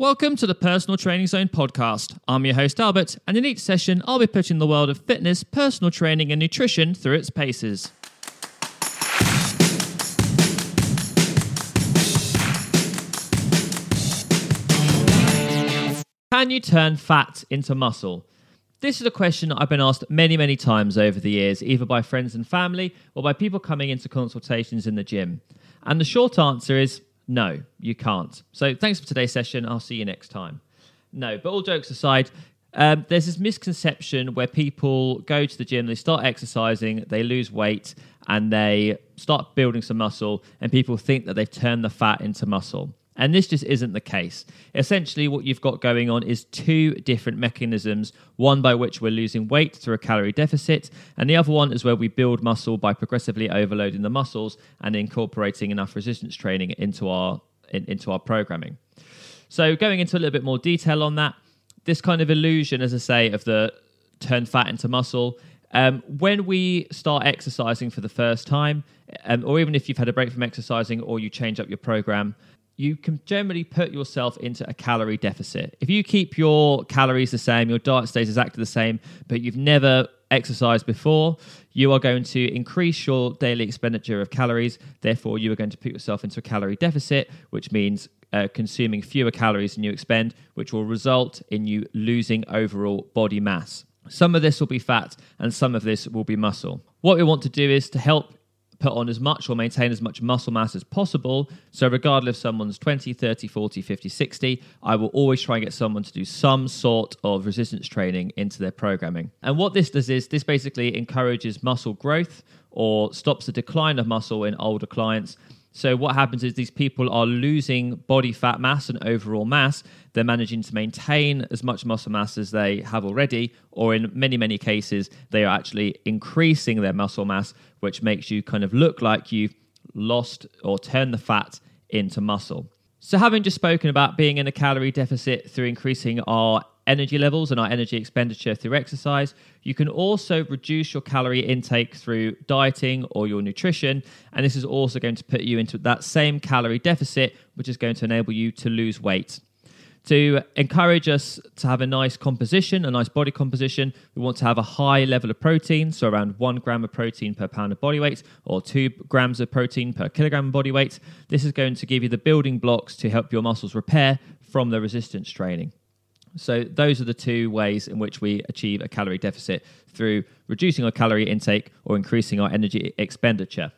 Welcome to the Personal Training Zone podcast. I'm your host, Albert, and in each session, I'll be putting the world of fitness, personal training, and nutrition through its paces. Can you turn fat into muscle? This is a question I've been asked many, many times over the years, either by friends and family or by people coming into consultations in the gym. And the short answer is no, you can't. So thanks for today's session. I'll see you next time. No, but all jokes aside, um, there's this misconception where people go to the gym, they start exercising, they lose weight, and they start building some muscle, and people think that they've turned the fat into muscle. And this just isn't the case. Essentially, what you've got going on is two different mechanisms one by which we're losing weight through a calorie deficit, and the other one is where we build muscle by progressively overloading the muscles and incorporating enough resistance training into our, in, into our programming. So, going into a little bit more detail on that, this kind of illusion, as I say, of the turn fat into muscle. Um, when we start exercising for the first time, um, or even if you've had a break from exercising or you change up your program, you can generally put yourself into a calorie deficit. If you keep your calories the same, your diet stays exactly the same, but you've never exercised before, you are going to increase your daily expenditure of calories. Therefore, you are going to put yourself into a calorie deficit, which means uh, consuming fewer calories than you expend, which will result in you losing overall body mass. Some of this will be fat and some of this will be muscle. What we want to do is to help put on as much or maintain as much muscle mass as possible. So, regardless if someone's 20, 30, 40, 50, 60, I will always try and get someone to do some sort of resistance training into their programming. And what this does is this basically encourages muscle growth or stops the decline of muscle in older clients so what happens is these people are losing body fat mass and overall mass. They're managing to maintain as much muscle mass as they have already, or in many, many cases, they are actually increasing their muscle mass, which makes you kind of look like you've lost or turned the fat into muscle. So, having just spoken about being in a calorie deficit through increasing our energy levels and our energy expenditure through exercise. You can also reduce your calorie intake through dieting or your nutrition. And this is also going to put you into that same calorie deficit, which is going to enable you to lose weight. To encourage us to have a nice composition, a nice body composition, we want to have a high level of protein, so around one gram of protein per pound of body weight or two grams of protein per kilogram of body weight. This is going to give you the building blocks to help your muscles repair from the resistance training. So those are the two ways in which we achieve a calorie deficit through reducing our calorie intake or increasing our energy expenditure.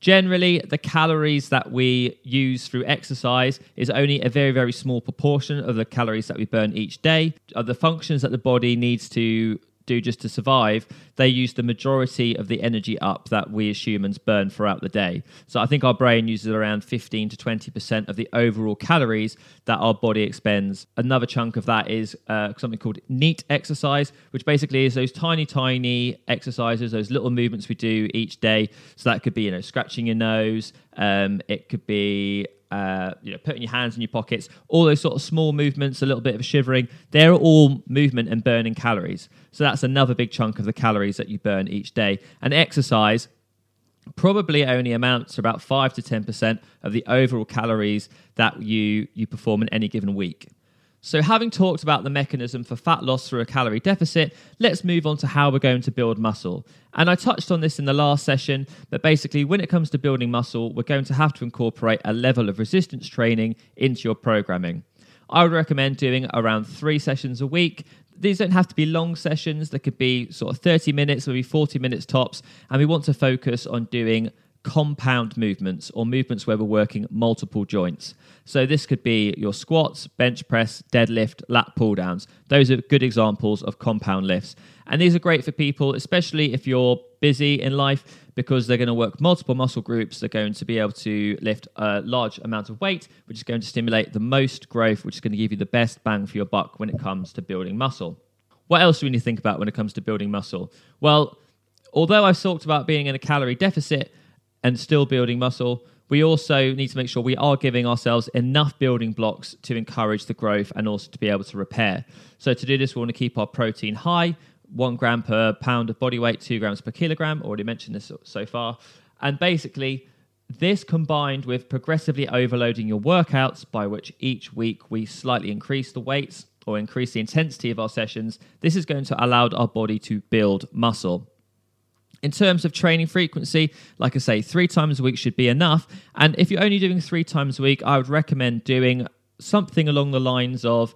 Generally, the calories that we use through exercise is only a very, very small proportion of the calories that we burn each day. The functions that the body needs to do just to survive, they use the majority of the energy up that we as humans burn throughout the day. So I think our brain uses around 15 to 20% of the overall calories that our body expends. Another chunk of that is uh, something called NEAT exercise, which basically is those tiny, tiny exercises, those little movements we do each day. So that could be, you know, scratching your nose, um, it could be uh, you know, putting your hands in your pockets, all those sort of small movements, a little bit of shivering, they're all movement and burning calories. So that's another big chunk of the calories that you burn each day. And exercise probably only amounts to about 5 to 10% of the overall calories that you, you perform in any given week. So, having talked about the mechanism for fat loss through a calorie deficit, let's move on to how we're going to build muscle. And I touched on this in the last session, but basically, when it comes to building muscle, we're going to have to incorporate a level of resistance training into your programming. I would recommend doing around three sessions a week. These don't have to be long sessions, they could be sort of 30 minutes, maybe 40 minutes tops. And we want to focus on doing compound movements or movements where we're working multiple joints. So this could be your squats, bench press, deadlift, lat pull downs. Those are good examples of compound lifts. And these are great for people, especially if you're busy in life, because they're going to work multiple muscle groups. They're going to be able to lift a large amount of weight, which is going to stimulate the most growth, which is going to give you the best bang for your buck when it comes to building muscle. What else do we need to think about when it comes to building muscle? Well, although I've talked about being in a calorie deficit, and still building muscle, we also need to make sure we are giving ourselves enough building blocks to encourage the growth and also to be able to repair. So, to do this, we want to keep our protein high one gram per pound of body weight, two grams per kilogram. Already mentioned this so far. And basically, This combined with progressively overloading your workouts, by which each week we slightly increase the weights or increase the intensity of our sessions, this is going to allow our body to build muscle. In terms of training frequency, like I say, three times a week should be enough. And if you're only doing three times a week, I would recommend doing something along the lines of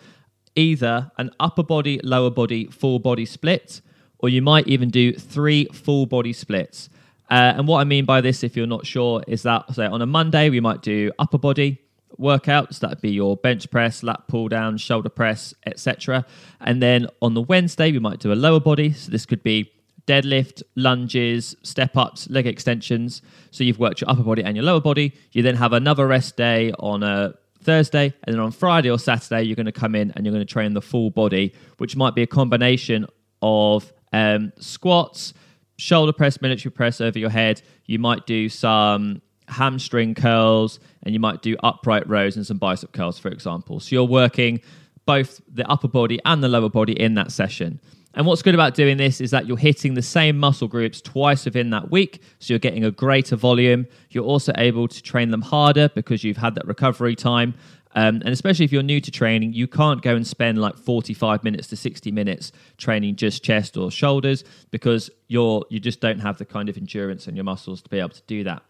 either an upper body, lower body, full body split, or you might even do three full body splits. Uh, and what I mean by this, if you're not sure, is that say on a Monday we might do upper body workouts. That'd be your bench press, lat pull down, shoulder press, etc. And then on the Wednesday we might do a lower body. So this could be deadlift, lunges, step ups, leg extensions. So you've worked your upper body and your lower body. You then have another rest day on a Thursday, and then on Friday or Saturday, you're going to come in and you're going to train the full body, which might be a combination of um, squats, shoulder press, military press over your head. You might do some hamstring curls, and you might do upright rows and some bicep curls, for example. So you're working both the upper body and the lower body in that session. And what's good about doing this is that you're hitting the same muscle groups twice within that week. So you're getting a greater volume. You're also able to train them harder because you've had that recovery time. Um, and especially if you're new to training, you can't go and spend like 45 minutes to 60 minutes training just chest or shoulders because you're you just don't have the kind of endurance in your muscles to be able to do that.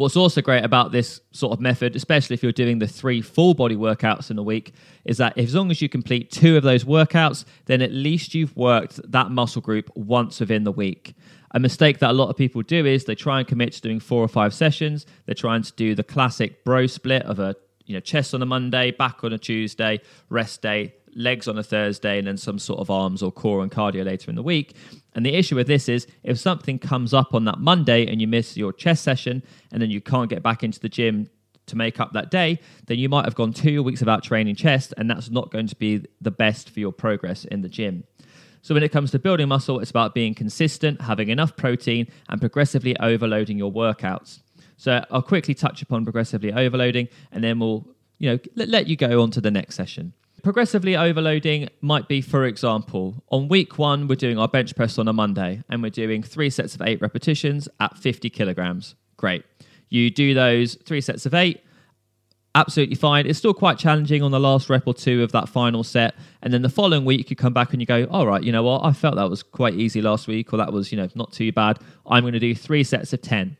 What's also great about this sort of method, especially if you're doing the three full body workouts in a week, is that as long as you complete two of those workouts, then at least you've worked that muscle group once within the week. A mistake that a lot of people do is they try and commit to doing four or five sessions. They're trying to do the classic bro split of a you know chest on a Monday, back on a Tuesday, rest day, legs on a Thursday, and then some sort of arms or core and cardio later in the week. And the issue with this is if something comes up on that Monday and you miss your chest session and then you can't get back into the gym to make up that day, then you might have gone two weeks without training chest, and that's not going to be the best for your progress in the gym. So, when it comes to building muscle, it's about being consistent, having enough protein, and progressively overloading your workouts. So, I'll quickly touch upon progressively overloading, and then we'll you know let you go on to the next session. Progressively overloading might be, for example, on week one, we're doing our bench press on a Monday and we're doing three sets of eight repetitions at 50 kilograms. Great. You do those three sets of eight, absolutely fine. It's still quite challenging on the last rep or two of that final set. And then the following week, you come back and you go, all right, you know what? I felt that was quite easy last week, or that was, you know, not too bad. I'm going to do three sets of 10.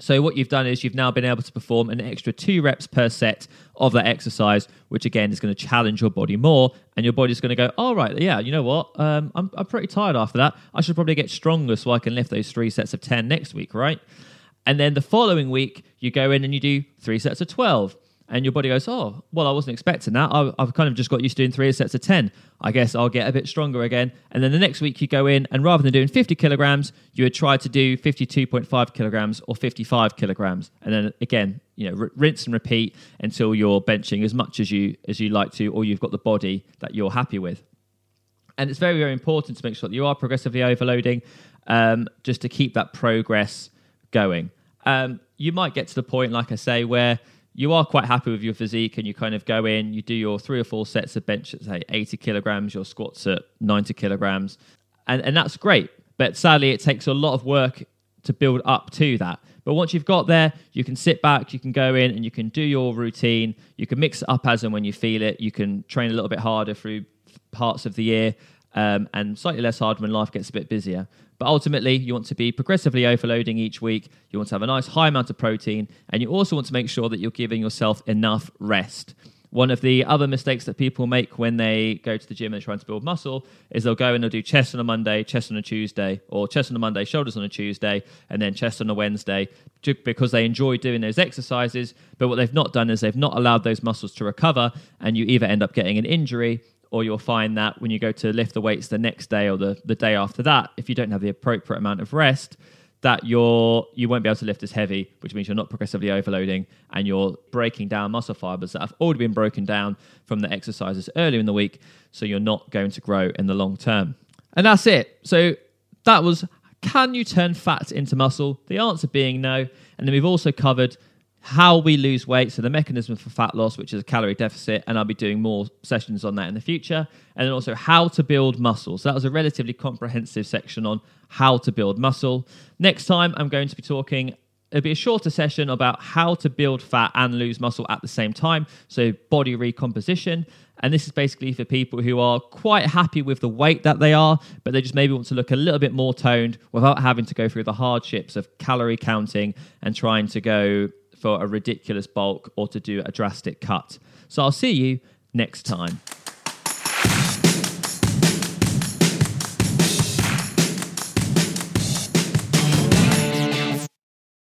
So what you've done is you've now been able to perform an extra two reps per set of that exercise, which again is going to challenge your body more, and your body's going to go, "All right, yeah, you know what? Um, I'm I'm pretty tired after that. I should probably get stronger so I can lift those three sets of ten next week, right?" And then the following week, you go in and you do three sets of twelve and your body goes, oh, well, I wasn't expecting that. I, have kind of just got used to doing three sets of 10. I guess I'll get a bit stronger again. And then the next week you go in, and rather than doing 50 kilograms, you would try to do 52.5 kilograms or 55 kilograms. And then again, you know, r- rinse and repeat until you're benching as much as you as you like to, or you've got the body that you're happy with. And it's very, very important to make sure that you are progressively overloading, um, just to keep that progress going. Um, you might get to the point, like I say, where you are quite happy with your physique and you kind of go in, you do your three or four sets of bench at say 80 kilograms, your squats at 90 kilograms, and, and that's great. But sadly, it takes a lot of work to build up to that. But once you've got there, you can sit back, you can go in and you can do your routine. You can mix it up as and when you feel it. You can train a little bit harder through parts of the year um, and slightly less hard when life gets a bit busier. But ultimately, you want to be progressively overloading each week. You want to have a nice high amount of protein, and you also want to make sure that you're giving yourself enough rest. One of the other mistakes that people make when they go to the gym and trying to build muscle is they'll go and they'll do chest on a Monday, chest on a Tuesday, or chest on a Monday, shoulders on a Tuesday, and then chest on a Wednesday because they enjoy doing those exercises. But what they've not done is they've not allowed those muscles to recover, and you either end up getting an injury or you'll find that when you go to lift the weights the next day or the, the day after that, if you don't have the appropriate amount of rest, that you're you won't be able to lift as heavy, which means you're not progressively overloading and you're breaking down muscle fibers that have already been broken down from the exercises earlier in the week, so you're not going to grow in the long term. And that's it. So that was can you turn fat into muscle? The answer being no. And then we've also covered how we lose weight, so the mechanism for fat loss, which is a calorie deficit, and I'll be doing more sessions on that in the future. And then also how to build muscle. So that was a relatively comprehensive section on how to build muscle. Next time, I'm going to be talking It'll be a shorter session about how to build fat and lose muscle at the same time. So, body recomposition. And this is basically for people who are quite happy with the weight that they are, but they just maybe want to look a little bit more toned without having to go through the hardships of calorie counting and trying to go for a ridiculous bulk or to do a drastic cut. So, I'll see you next time.